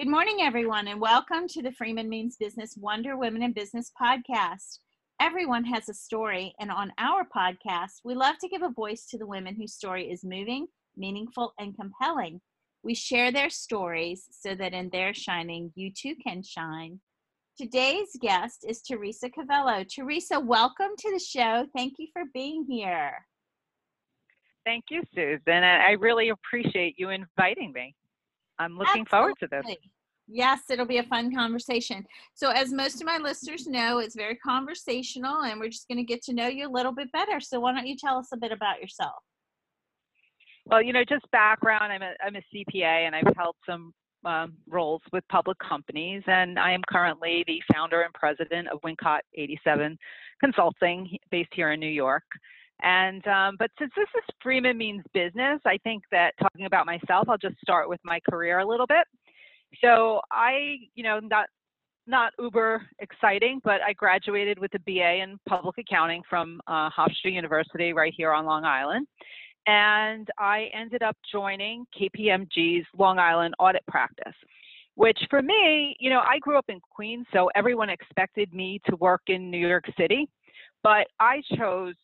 Good morning, everyone, and welcome to the Freeman Means Business Wonder Women in Business podcast. Everyone has a story, and on our podcast, we love to give a voice to the women whose story is moving, meaningful, and compelling. We share their stories so that in their shining, you too can shine. Today's guest is Teresa Cavello. Teresa, welcome to the show. Thank you for being here. Thank you, Susan. I really appreciate you inviting me. I'm looking Absolutely. forward to this. Yes, it'll be a fun conversation. So, as most of my listeners know, it's very conversational, and we're just going to get to know you a little bit better. So, why don't you tell us a bit about yourself? Well, you know, just background. I'm a I'm a CPA, and I've held some um, roles with public companies, and I am currently the founder and president of Wincott 87 Consulting, based here in New York. And um, but since this is Freeman means business, I think that talking about myself, I'll just start with my career a little bit. So I, you know, not not uber exciting, but I graduated with a BA in public accounting from uh, Hofstra University right here on Long Island. And I ended up joining KPMG's Long Island audit practice, which for me, you know, I grew up in Queens, so everyone expected me to work in New York City. But I chose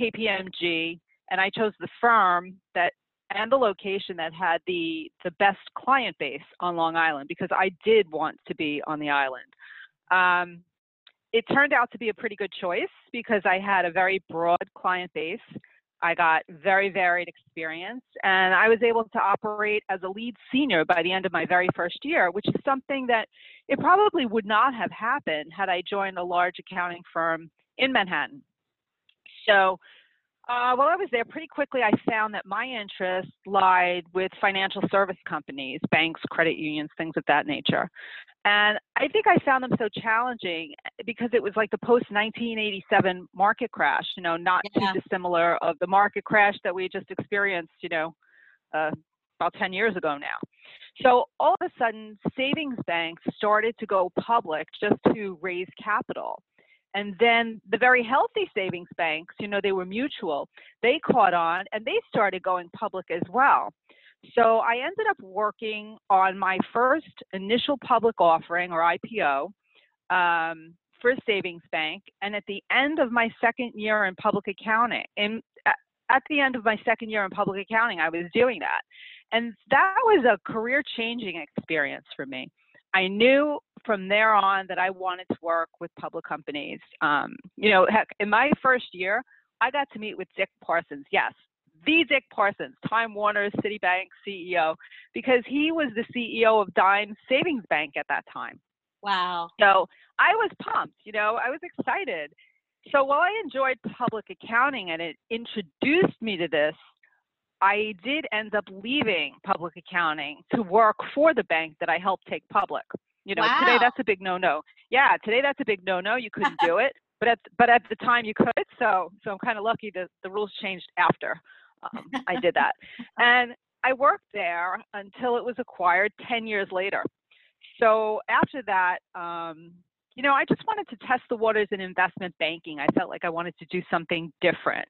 KPMG and I chose the firm that and the location that had the the best client base on Long Island because I did want to be on the island. Um, it turned out to be a pretty good choice because I had a very broad client base. I got very varied experience, and I was able to operate as a lead senior by the end of my very first year, which is something that it probably would not have happened had I joined a large accounting firm in Manhattan. So uh, while I was there, pretty quickly I found that my interest lied with financial service companies, banks, credit unions, things of that nature. And I think I found them so challenging because it was like the post 1987 market crash, you know, not Yeah. too dissimilar of the market crash that we just experienced, you know, uh, about 10 years ago now. So all of a sudden, savings banks started to go public just to raise capital. And then the very healthy savings banks, you know, they were mutual, they caught on and they started going public as well. So I ended up working on my first initial public offering or IPO um, for a savings bank. And at the end of my second year in public accounting, in, at, at the end of my second year in public accounting, I was doing that. And that was a career changing experience for me. I knew from there on that I wanted to work with public companies. Um, you know, heck, in my first year, I got to meet with Dick Parsons. Yes, the Dick Parsons, Time Warner Citibank CEO, because he was the CEO of Dime Savings Bank at that time. Wow. So I was pumped, you know, I was excited. So while I enjoyed public accounting and it introduced me to this, I did end up leaving public accounting to work for the bank that I helped take public. You know, today that's a big no-no. Yeah, today that's a big no-no. You couldn't do it, but at but at the time you could. So so I'm kind of lucky that the rules changed after um, I did that. And I worked there until it was acquired 10 years later. So after that, um, you know, I just wanted to test the waters in investment banking. I felt like I wanted to do something different.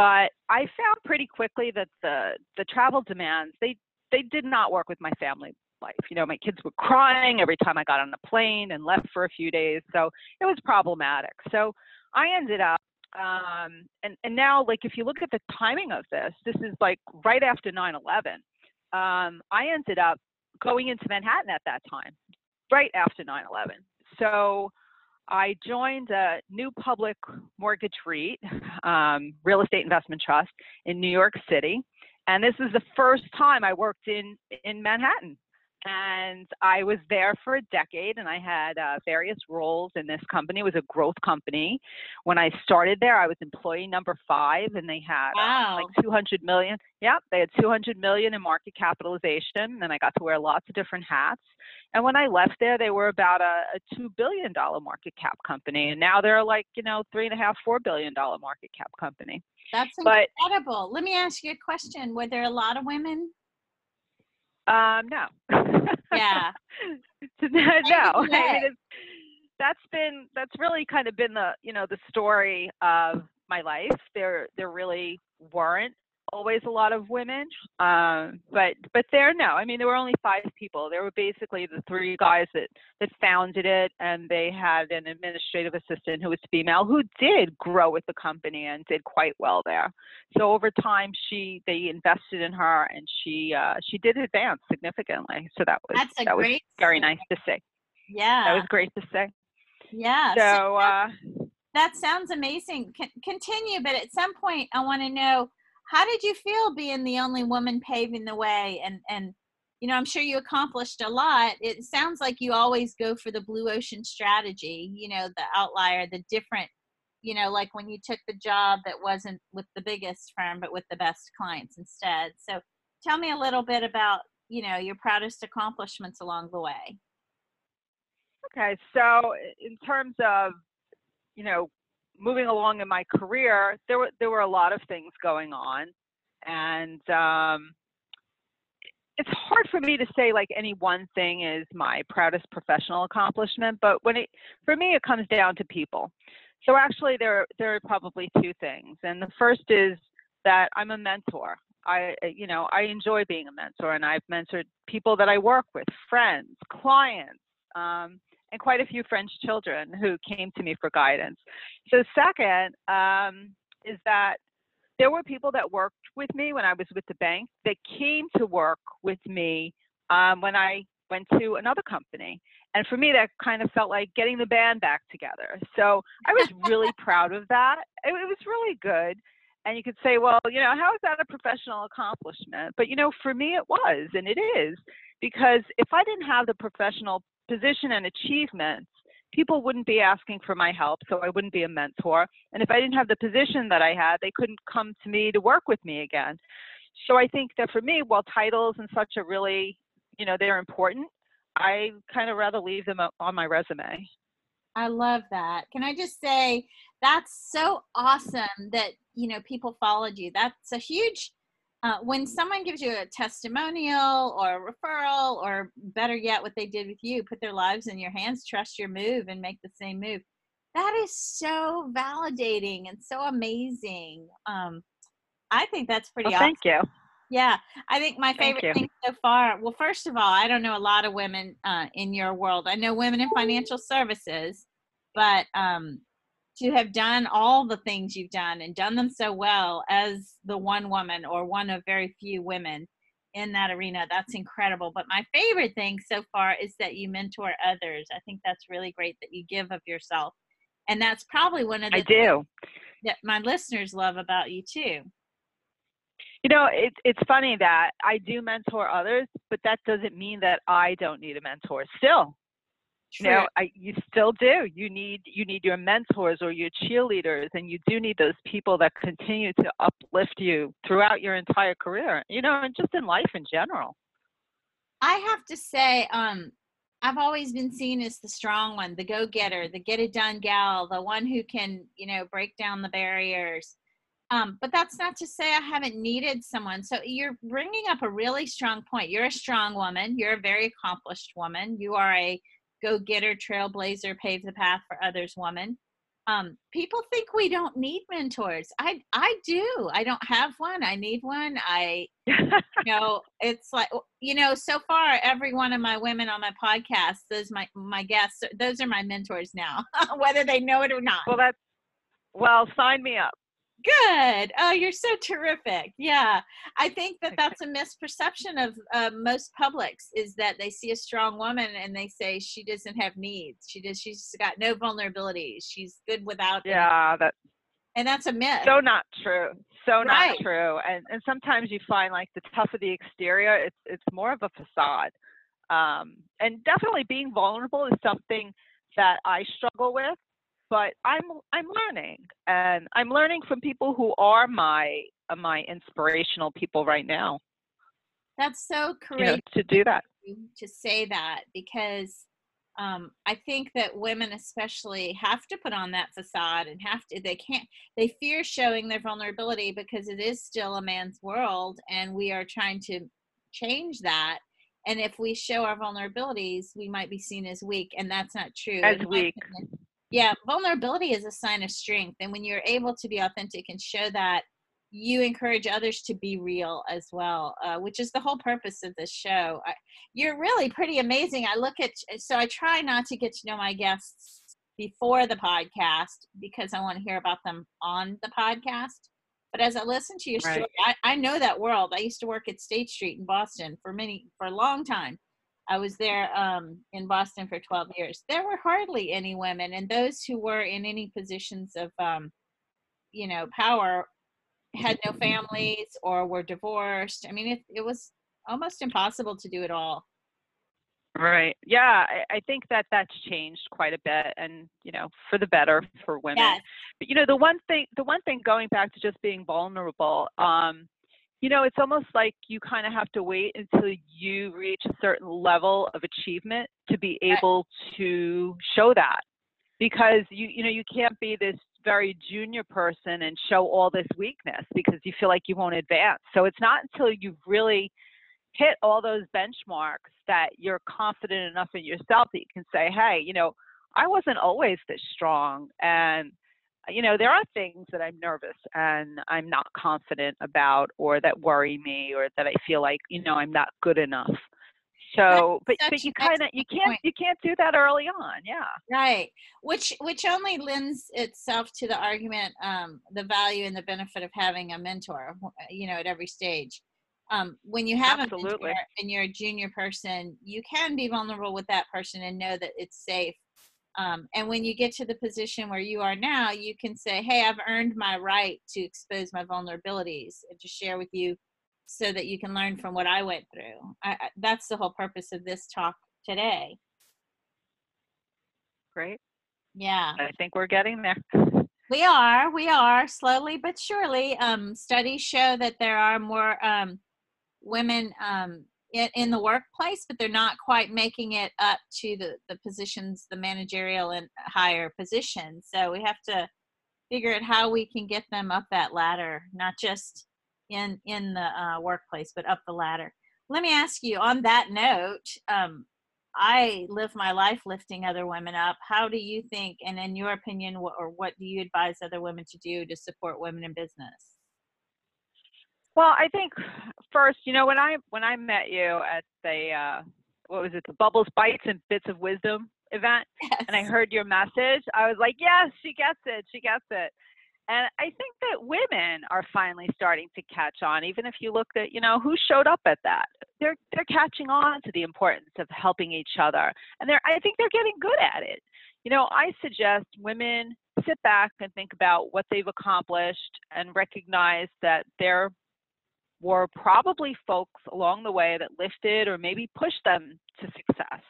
But I found pretty quickly that the the travel demands they they did not work with my family life. You know, my kids were crying every time I got on a plane and left for a few days, so it was problematic. So I ended up um and and now like if you look at the timing of this, this is like right after 9/11. Um I ended up going into Manhattan at that time, right after 9/11. So I joined a new public mortgage REIT, um, real estate investment trust in New York City, and this was the first time I worked in in Manhattan. And I was there for a decade, and I had uh, various roles in this company. It was a growth company. When I started there, I was employee number five, and they had uh, Wow. like 200 million. Yeah, they had 200 million in market capitalization, and I got to wear lots of different hats. And when I left there, they were about a, a two billion dollar market cap company, and now they're like you know three and a half, four billion dollar market cap company. That's But incredible. Let me ask you a question. Were there a lot of women? Um, no, Yeah. no, I mean that's been that's really kind of been the you know the story of my life. There there really weren't always a lot of women, um, but but there no. I mean, there were only five people. There were basically the three guys that that founded it, and they had an administrative assistant who was female who did grow with the company and did quite well there. So over time, she they invested in her, and she uh, she did advance significantly. So that was That's that was very nice to see. Yeah. That was great to see. yeah. So. Uh, that sounds amazing. Con- continue, but at some point, I want to know how did you feel being the only woman paving the way? And and you know, I'm sure you accomplished a lot. It sounds like you always go for the blue ocean strategy. You know, the outlier, the different. You know, like when you took the job that wasn't with the biggest firm, but with the best clients instead. So, tell me a little bit about you know your proudest accomplishments along the way. Okay, so in terms of you know moving along in my career, there were there were a lot of things going on, and um, it's hard for me to say like any one thing is my proudest professional accomplishment. But when it for me, it comes down to people. So actually, there there are probably two things, and the first is that I'm a mentor. I, you know, I enjoy being a mentor, and I've mentored people that I work with, friends, clients. Um, and quite a few French children who came to me for guidance. So, second um, is that there were people that worked with me when I was with the bank that came to work with me um, when I went to another company. And for me, that kind of felt like getting the band back together. So I was really proud of that. It, it was really good. And you could say, well, you know, how is that a professional accomplishment? But, you know, for me, it was, and it is, because if I didn't have the professional position and achievements, people wouldn't be asking for my help, so I wouldn't be a mentor. And if I didn't have the position that I had, they couldn't come to me to work with me again. So I think that for me, while titles and such are really, you know, they're important, I kind of rather leave them on my resume. I love that. Can I just say that's so awesome that you know people followed you. That's a huge uh, when someone gives you a testimonial or a referral, or better yet, what they did with you, put their lives in your hands, trust your move, and make the same move. That is so validating and so amazing. Um, I think that's pretty well, awesome. Thank you. Yeah, I think my favorite thing so far. Well, first of all, I don't know a lot of women uh, in your world. I know women in financial services, but um, to have done all the things you've done and done them so well as the one woman or one of very few women in that arena, that's incredible. But my favorite thing so far is that you mentor others. I think that's really great that you give of yourself, and that's probably one of the I do. that my listeners love about you too. You know, it's it's funny that I do mentor others, but that doesn't mean that I don't need a mentor. Still, you know, I, you still do. You need you need your mentors or your cheerleaders, and you do need those people that continue to uplift you throughout your entire career. You know, and just in life in general. I have to say, um, I've always been seen as the strong one, the go-getter, the get-it-done gal, the one who can, you know, break down the barriers. Um, but that's not to say I haven't needed someone. So you're bringing up a really strong point. You're a strong woman. You're a very accomplished woman. You are a go-getter, trailblazer, pave the path for others woman. Um, people think we don't need mentors. I I do. I don't have one. I need one. I you know it's like you know so far every one of my women on my podcast those my my guests those are my mentors now whether they know it or not well, that's well. Sign me up. Good oh you're so terrific yeah i think that that's a misperception of uh, most publics is that they see a strong woman and they say she doesn't have needs she does she's got no vulnerabilities she's good without Yeah, that and that's a myth so not true. So not Right. true. And and sometimes you find like the tough of the exterior, it's it's more of a facade. Um, and definitely being vulnerable is something that I struggle with, but I'm I'm learning, and I'm learning from people who are my uh, my inspirational people right now. that's so You know, to do that. to say that because um, I think that women especially have to put on that facade and have to they can't they fear showing their vulnerability because it is still a man's world and we are trying to change that and if we show our vulnerabilities we might be seen as weak and that's not true As weak. Yeah vulnerability is a sign of strength and when you're able to be authentic and show that you encourage others to be real as well, uh, which is the whole purpose of this show. I, you're really pretty amazing. I look at, so I try not to get to know my guests before the podcast because I want to hear about them on the podcast. But as I listen to your story. I, I know that world. I used to work at State Street in Boston for many, for a long time. I was there um, in Boston for 12 years. There were hardly any women, and those who were in any positions of, um, you know, power had no families or were divorced. I mean, it, it was almost impossible to do it all. Right. Yeah, I, I think that that's changed quite a bit, and you know, for the better for women. Yes. But you know, the one thing, the one thing, going back to just being vulnerable, um, you know, it's almost like you kind of have to wait until you reach a certain level of achievement to be eh. able to show that, because you, you know, you can't be this very junior person and show all this weakness because you feel like you won't advance. So it's not until you've really hit all those benchmarks that you're confident enough in yourself that you can say, hey, you know, I wasn't always this strong. And, you know, there are things that I'm nervous and I'm not confident about or that worry me or that I feel like, you know, I'm not good enough. So, but but you kind of you can't point. you can't do that early on, yeah. Right, which which only lends itself to the argument, um, the value and the benefit of having a mentor, you know, at every stage um, when you have Absolutely. a mentor and you're a junior person, you can be vulnerable with that person and know that it's safe. Um, and when you get to the position where you are now, you can say, Hey, I've earned my right to expose my vulnerabilities and to share with you so that you can learn from what I went through. I, I, that's the whole purpose of this talk today. Great. Yeah. I think we're getting there. We are, we are slowly but surely. Um, studies show that there are more um, women um, in, in, the workplace, but they're not quite making it up to the, the positions, the managerial and higher positions. So we have to figure out how we can get them up that ladder, not just in in the uh, workplace, but up the ladder. Let me ask you on that note. Um, I live my life lifting other women up. How do you think, and in your opinion, what, or what do you advise other women to do to support women in business? Well, I think first, you know, when I when I met you at the uh, what was it, the Bubbles, Bites, and Bits of Wisdom event, yes. and I heard your message, I was like, yes, she gets it, she gets it. And I think that women are finally starting to catch on. Even if you looked at, you know, who showed up at that, they're they're catching on to the importance of helping each other, and they're I think they're getting good at it. You know, I suggest women sit back and think about what they've accomplished and recognize that they're were probably folks along the way that lifted or maybe pushed them to success.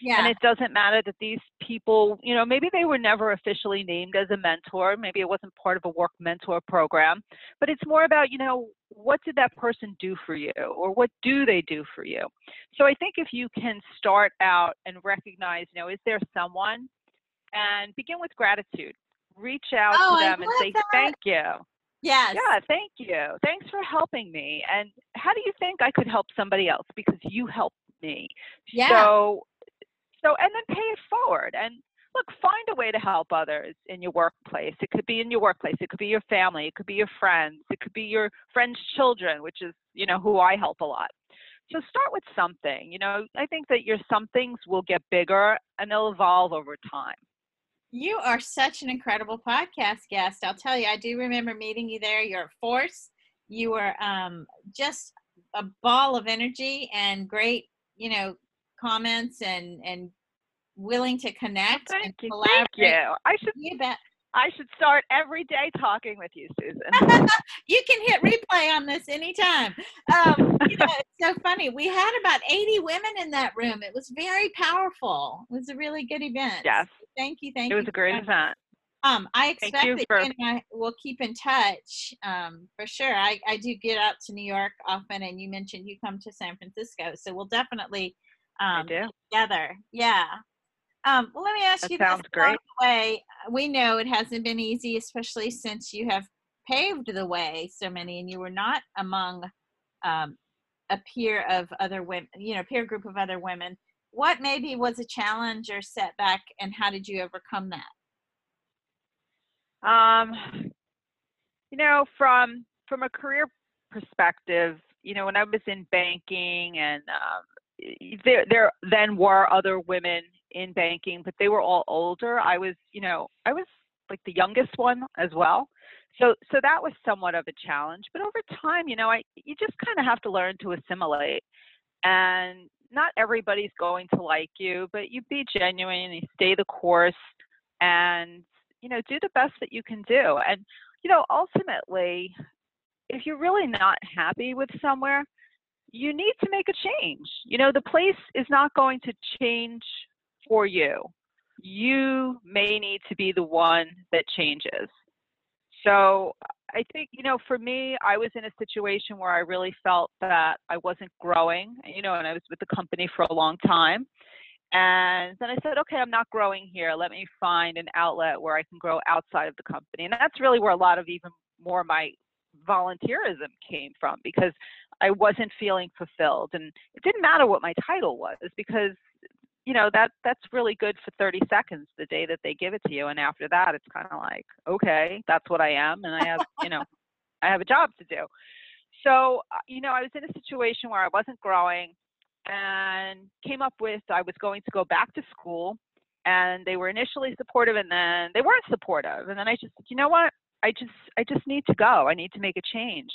Yeah. And it doesn't matter that these people, you know, maybe they were never officially named as a mentor, maybe it wasn't part of a work mentor program, but it's more about, you know, what did that person do for you or what do they do for you? So I think if you can start out and recognize, you know, is there someone and begin with gratitude. Reach out oh, to them and say that. thank you. Yes. Yeah, thank you. Thanks for helping me. And how do you think I could help somebody else? Because you helped me. Yeah. So, so and then pay it forward. And look, find a way to help others in your workplace. It could be in your workplace. It could be your family. It could be your friends. It could be your friends' children, which is you know who I help a lot. So start with something. You know, I think that your somethings will get bigger and they'll evolve over time. You are such an incredible podcast guest. I'll tell you, I do remember meeting you there. You're a force. You were um, just a ball of energy and great, you know, comments and and willing to connect well, thank and you. collaborate. Thank you. I should you bet. I should start every day talking with you, Susan. you can hit replay on this anytime. Um, you know, it's so funny. We had about 80 women in that room. It was very powerful. It was a really good event. Yes. Thank you. Thank you. you. It was a great event. Um, I expect you that for... you and I will keep in touch um, for sure. I, I do get out to New York often, and you mentioned you come to San Francisco, so we'll definitely um, together. Yeah. Um, well, let me ask that you sounds this. Great. Way we know it hasn't been easy, especially since you have paved the way so many, and you were not among um, a peer of other women, you know, peer group of other women. What maybe was a challenge or setback, and how did you overcome that? Um, you know, from from a career perspective, you know, when I was in banking and um, there there then were other women in banking, but they were all older. I was, you know, I was like the youngest one as well. So so that was somewhat of a challenge. But over time, you know, I you just kind of have to learn to assimilate. And not everybody's going to like you, but you be genuine, you stay the course and you know, do the best that you can do. And you know, ultimately, if you're really not happy with somewhere, you need to make a change. You know, the place is not going to change for you. You may need to be the one that changes. So I think, you know, for me, I was in a situation where I really felt that I wasn't growing, you know, and I was with the company for a long time. And then I said, okay, I'm not growing here. Let me find an outlet where I can grow outside of the company. And that's really where a lot of even more of my volunteerism came from because I wasn't feeling fulfilled. And it didn't matter what my title was because you know that that's really good for 30 seconds the day that they give it to you and after that it's kind of like okay that's what i am and i have you know i have a job to do so uh, you know i was in a situation where i wasn't growing and came up with i was going to go back to school and they were initially supportive and then they weren't supportive and then i just you know what I just I just need to go. I need to make a change.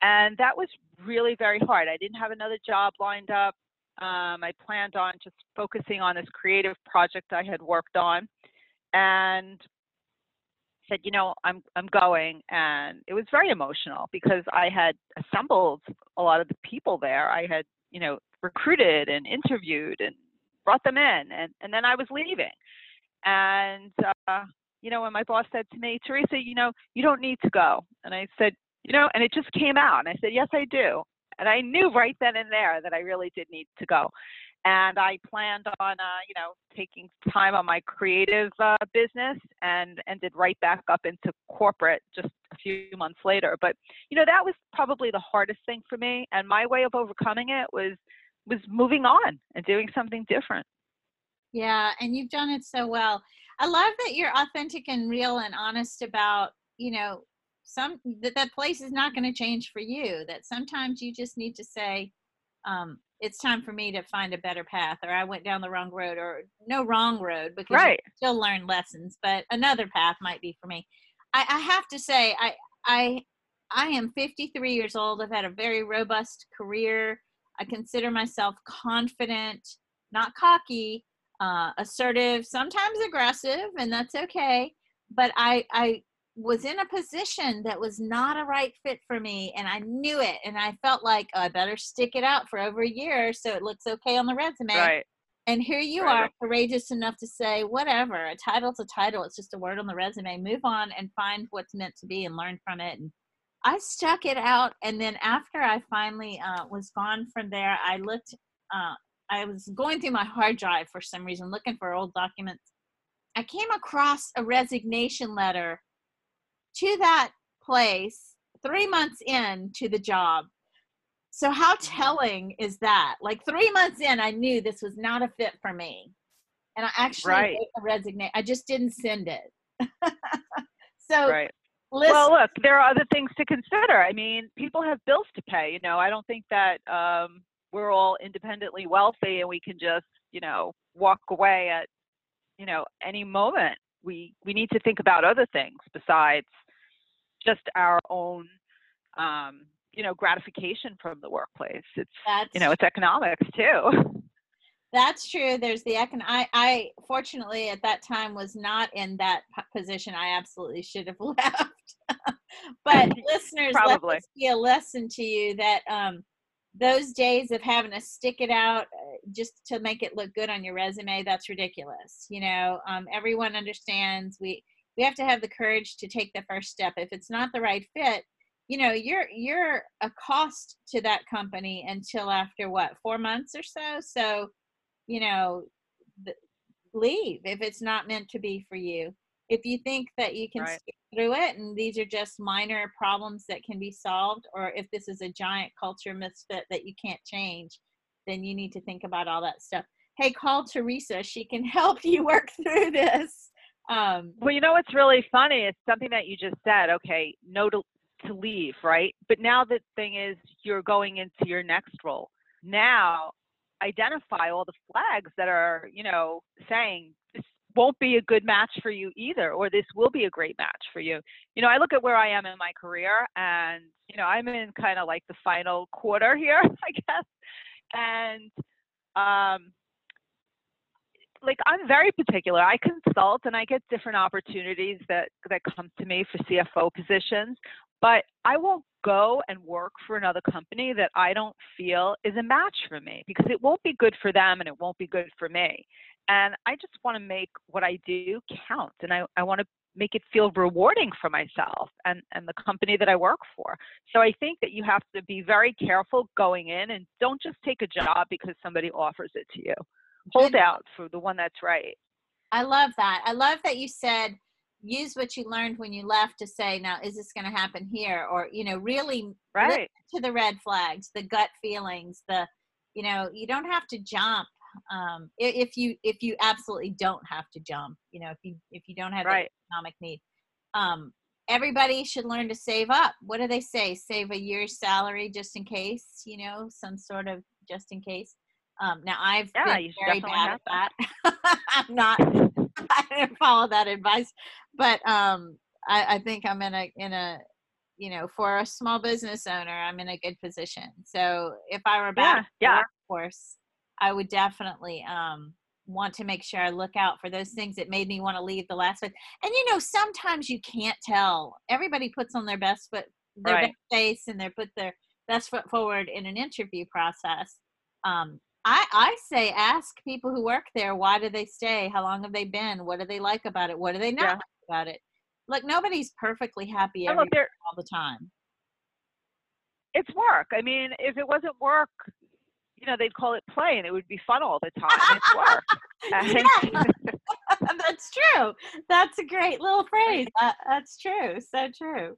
And that was really very hard. I didn't have another job lined up. Um, I planned on just focusing on this creative project I had worked on and said, you know, I'm I'm going and it was very emotional because I had assembled a lot of the people there. I had, you know, recruited and interviewed and brought them in and, and then I was leaving. And uh, you know, when my boss said to me, Teresa, you know, you don't need to go. And I said, you know, and it just came out. And I said, yes, I do. And I knew right then and there that I really did need to go. And I planned on, uh, you know, taking time on my creative uh, business and ended right back up into corporate just a few months later. But, you know, that was probably the hardest thing for me. And my way of overcoming it was was moving on and doing something different. Yeah, and you've done it so well. I love that you're authentic and real and honest about, you know, some that that place is not going to change for you. That sometimes you just need to say, um, it's time for me to find a better path, or I went down the wrong road, or no wrong road because right. you still learn lessons, but another path might be for me. I, I have to say, I I I am 53 years old. I've had a very robust career. I consider myself confident, not cocky, uh, assertive, sometimes aggressive, and that's okay. But I, I was in a position that was not a right fit for me, and I knew it. And I felt like oh, I better stick it out for over a year so it looks okay on the resume. Right. And here you right. are, courageous enough to say, whatever, a title's a title. It's just a word on the resume. Move on and find what's meant to be and learn from it. And I stuck it out. And then after I finally uh, was gone from there, I looked uh, I was going through my hard drive for some reason, looking for old documents. I came across a resignation letter to that place three months in to the job. So how mm-hmm. telling is that? Like three months in, I knew this was not a fit for me, and I actually right. resignation. I just didn't send it. so right. well, look, there are other things to consider. I mean, people have bills to pay. You know, I don't think that um, we're all independently wealthy and we can just you know walk away at you know any moment we we need to think about other things besides just our own um you know gratification from the workplace. It's that's, you know it's economics too. That's true there's the econ i i fortunately at that time was not in that position i absolutely should have left. But listeners Probably. let this be a lesson to you that um those days of having to stick it out uh, just to make it look good on your resume that's ridiculous you know? Um, everyone understands we we have to have the courage to take the first step. If it's not the right fit you know you're you're a cost to that company until after what four months or so? So you know leave if it's not meant to be for you. If you think that you can right. through it and these are just minor problems that can be solved or if this is a giant culture misfit that you can't change then you need to think about all that stuff. Hey call teresa. She can help you work through this um, well you know what's really funny is something that you just said okay no to to leave, right? But now the thing is, you're going into your next role. Now, identify all the flags that are, you know, saying this won't be a good match for you either, or this will be a great match for you. You know, I look at where I am in my career, and you know, I'm in kind of like the final quarter here, I guess, and um, like I'm very particular. I consult and I get different opportunities that that come to me for CFO positions, but I won't go and work for another company that I don't feel is a match for me because it won't be good for them and it won't be good for me. And I just want to make what I do count and I, I want to make it feel rewarding for myself and, and the company that I work for. So I think that you have to be very careful going in and don't just take a job because somebody offers it to you hold out for the one that's right. I love that. I love that you said use what you learned when you left to say now is this going to happen here or you know really right to the red flags the gut feelings the you know you don't have to jump um if you if you absolutely don't have to jump you know if you if you don't have right. economic need um everybody should learn to save up what do they say save a year's salary just in case you know some sort of just in case um, now I've yeah, been very bad at that. I'm not. I didn't follow that advice, but um, I, I think I'm in a in a you know for a small business owner, I'm in a good position. So if I were back yeah, yeah. workforce, I would definitely um, want to make sure I look out for those things that made me want to leave the last one. And you know, sometimes you can't tell. Everybody puts on their best foot, their right. best face, and they put their best foot forward in an interview process. Um, I, I say ask people who work there why do they stay? How long have they been? What do they like about it? What do they not yeah. like about it? Look nobody's perfectly happy every all the time. It's work. I mean if it wasn't work you know they'd call it play and it would be fun all the time. It's work. That's true. That's a great little phrase. That, that's true. So true.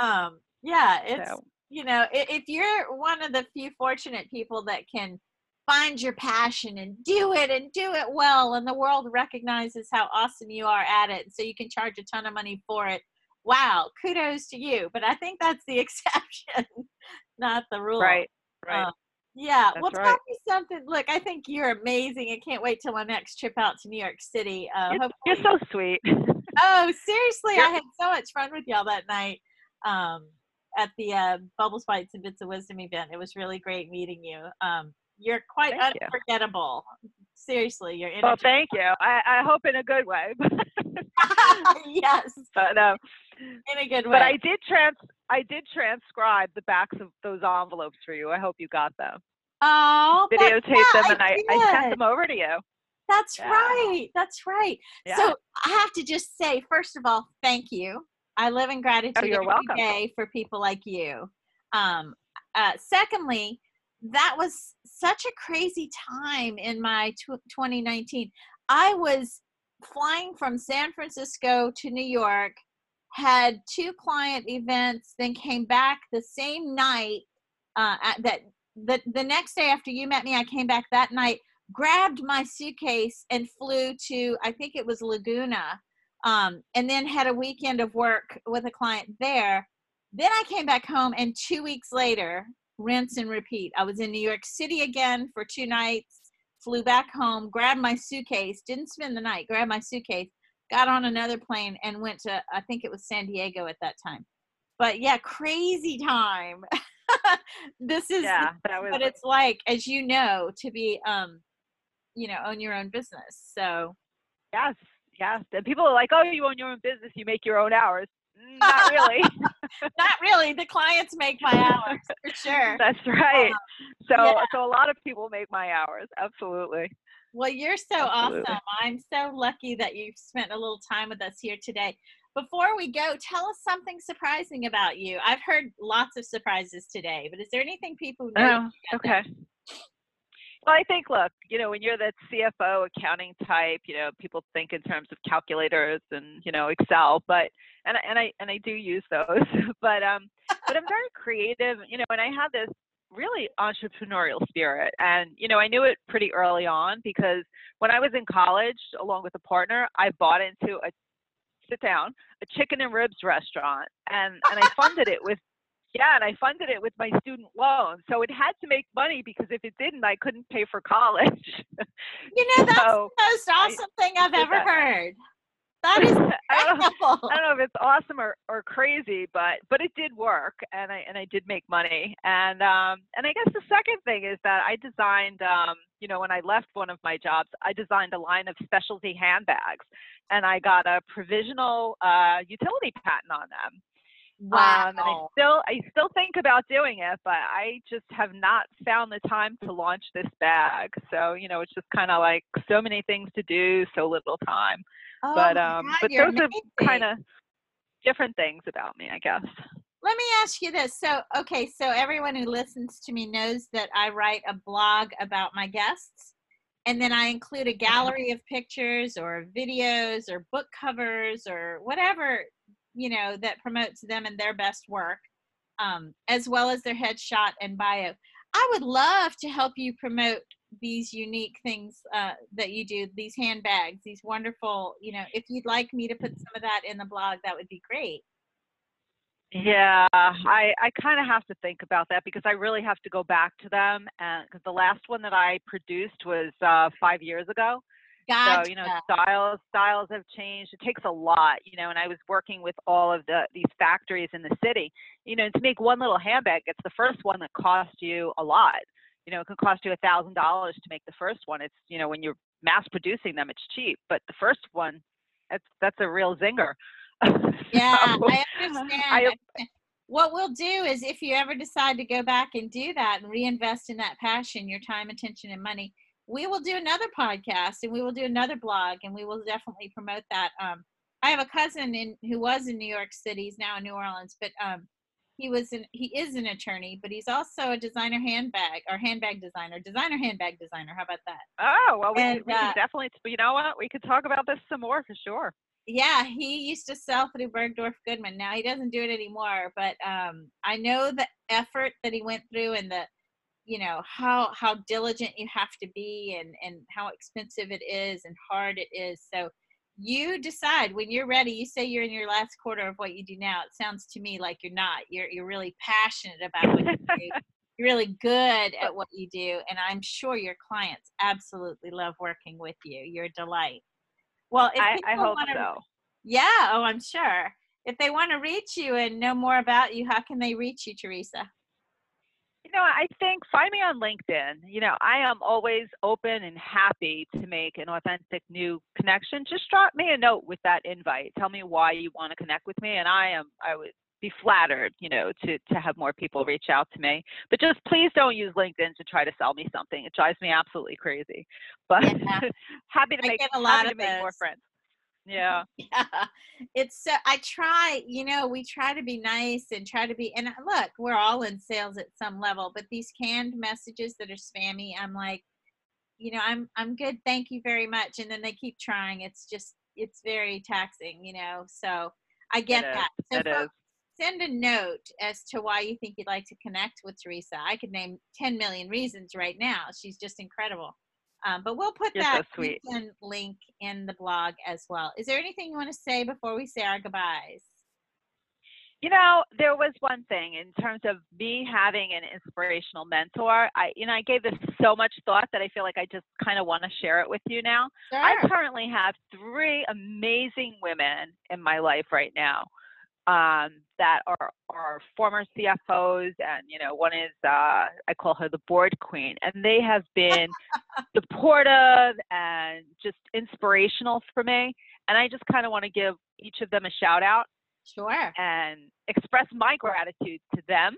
Um yeah it's so. you know if you're one of the few fortunate people that can find your passion and do it and do it well and the world recognizes how awesome you are at it so you can charge a ton of money for it. Wow kudos to you but i think that's the exception not the rule. Right right. Um, yeah that's well tell right. me something look i think you're amazing i can't wait till my next trip out to new york city uh, you're, you're so sweet. Oh seriously i had so much fun with y'all that night um, at the uh, bubbles bites and bits of wisdom event it was really great meeting you um, you're quite thank unforgettable. You. Seriously, you're in Well, thank you. I, I hope in a good way. yes. But um, in a good way. But I did trans I did transcribe the backs of those envelopes for you. I hope you got them. Oh, videotape yeah, them and I, I, I sent them over to you. That's yeah. right. That's right. Yeah. So I have to just say, first of all, thank you. I live in oh, gratitude oh, every welcome. day for people like you. Um, uh, secondly, that was such a crazy time in my tw- 2019. I was flying from San Francisco to New York, had two client events, then came back the same night. Uh, that the the next day after you met me, I came back that night, grabbed my suitcase and flew to I think it was Laguna, um, and then had a weekend of work with a client there. Then I came back home, and two weeks later, rinse and repeat. I was in New York City again for two nights, flew back home, grabbed my suitcase, didn't spend the night, grabbed my suitcase, got on another plane and went to, I think it was San Diego at that time. But yeah, crazy time. this is yeah, that was, what it's like, as you know, to be, um, you know, own your own business. So, yes, yes. And people are like, oh, you own your own business, you make your own hours. Not really. Not really. The clients make my hours for sure. That's right. Um, so yeah. so a lot of people make my hours. Absolutely. Well, you're so Absolutely. awesome. I'm so lucky that you've spent a little time with us here today. Before we go, tell us something surprising about you. I've heard lots of surprises today, but is there anything people know? Oh, okay. Well, I think, look, you know, when you're that CFO accounting type, you know, people think in terms of calculators and you know Excel, but and and I and I do use those, but um, but I'm very creative, you know, and I have this really entrepreneurial spirit, and you know, I knew it pretty early on because when I was in college, along with a partner, I bought into a sit down, a chicken and ribs restaurant, and and I funded it with yeah, and I funded it with my student loan. So it had to make money because if it didn't, I couldn't pay for college. you know, that's so the most awesome I, thing I've ever that. heard. That is incredible. I, don't know, I don't know if it's awesome or, or crazy, but but it did work, and I and I did make money. And um and I guess the second thing is that I designed um you know when I left one of my jobs, I designed a line of specialty handbags, and I got a provisional uh, utility patent on them. Wow. Um, and I still I still think about doing it, but I just have not found the time to launch this bag. So, you know, it's just kind of like so many things to do, so little time. Oh, but um God, but those amazing. are kind of different things about me, I guess. Let me ask you this. So, okay, so everyone who listens to me knows that I write a blog about my guests and then I include a mm-hmm. gallery of pictures or videos or book covers or whatever you know that promotes them and their best work um, as well as their headshot and bio. I would love to help you promote these unique things uh, that you do these handbags these wonderful you know if you'd like me to put some of that in the blog that would be great. Yeah i i kind of have to think about that because i really have to go back to them and because the last one that i produced was uh five years ago Gotcha. So, you know, styles styles have changed. It takes a lot, you know, and I was working with all of the these factories in the city. You know, to make one little handbag, it's the first one that costs you a lot. You know, it can cost you a thousand dollars to make the first one. It's you know, when you're mass producing them, it's cheap. But the first one, that's that's a real zinger. Yeah, so, I understand. I, what we'll do is if you ever decide to go back and do that and reinvest in that passion, your time, attention, and money, we will do another podcast and we will do another blog and we will definitely promote that. Um, I have a cousin in who was in New York City, he's now in New Orleans, but um, he was an he is an attorney, but he's also a designer handbag or handbag designer, designer handbag designer. How about that? Oh well, we, and, we uh, can definitely. You know what? We could talk about this some more for sure. Yeah, he used to sell through Bergdorf Goodman. Now he doesn't do it anymore, but um, I know the effort that he went through and the you know how how diligent you have to be and and how expensive it is and hard it is. So you decide when you're ready you say you're in your last quarter of what you do now it sounds to me like you're not. You're you're really passionate about what you do. You're really good at what you do and i'm sure your clients absolutely love working with you. You're a delight. Well I, I hope wanna, so. Yeah oh i'm sure. If they want to reach you and know more about you how can they reach you teresa you know, I think find me on LinkedIn. You know, I am always open and happy to make an authentic new connection. Just drop me a note with that invite. Tell me why you want to connect with me, and I am I would be flattered, you know, to to have more people reach out to me. But just please don't use LinkedIn to try to sell me something. It drives me absolutely crazy. But yeah. happy to make happy to make more friends. Yeah. yeah. It's so I try, you know, we try to be nice and try to be and uh, look, we're all in sales at some level, but these canned messages that are spammy, I'm like, you know, I'm I'm good, thank you very much. And then they keep trying. It's just it's very taxing, you know. So I get it that. Is. So folks, send a note as to why you think you'd like to connect with Teresa. I could name 10 million reasons right now. She's just incredible. Um, but we'll put You're that so link in the blog as well. Is there anything you want to say before we say our goodbyes? You know, there was one thing in terms of me having an inspirational mentor. I, you know, I gave this so much thought that I feel like I just kind of want to share it with you now. Sure. I currently have three amazing women in my life right now um, that are, are former CFOs, and you know, one is uh, I call her the board queen, and they have been supportive and just inspirational for me. And I just kind of want to give each of them a shout out. Sure. And express my gratitude to them.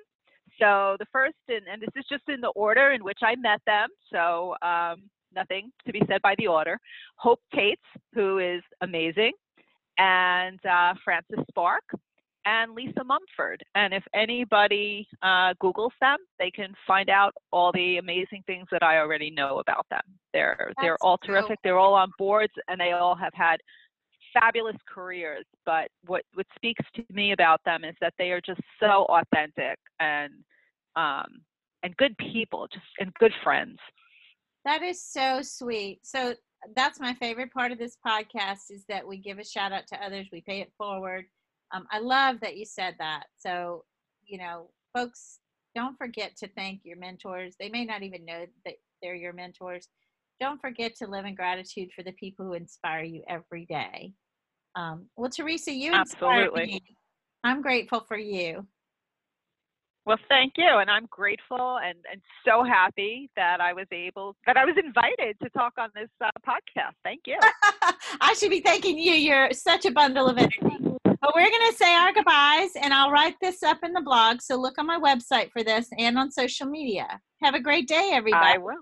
So the first, and, and this is just in the order in which I met them. So um, nothing to be said by the order. Hope Taitz, who is amazing, and uh, Frances Spark, and Lisa Mumford. And if anybody uh, Googles them, they can find out all the amazing things that I already know about them. They're That's they're all terrific. They're all on boards, and they all have had fabulous careers. But what what speaks to me about them is that they are just so authentic and um, and good people, just and good friends. That is so sweet. So that's my favorite part of this podcast is that we give a shout out to others, we pay it forward. Um, I love that you said that. So, you know, folks, don't forget to thank your mentors. They may not even know that they're your mentors. Don't forget to live in gratitude for the people who inspire you every day. Um, well, Teresa, you inspire Absolutely. me. I'm grateful for you. Well, thank you, and I'm grateful and, and so happy that I was able that I was invited to talk on this uh, podcast. Thank you. I should be thanking you. You're such a bundle of energy. But we're going to say our goodbyes, and I'll write this up in the blog. So look on my website for this and on social media. Have a great day, everybody. I will.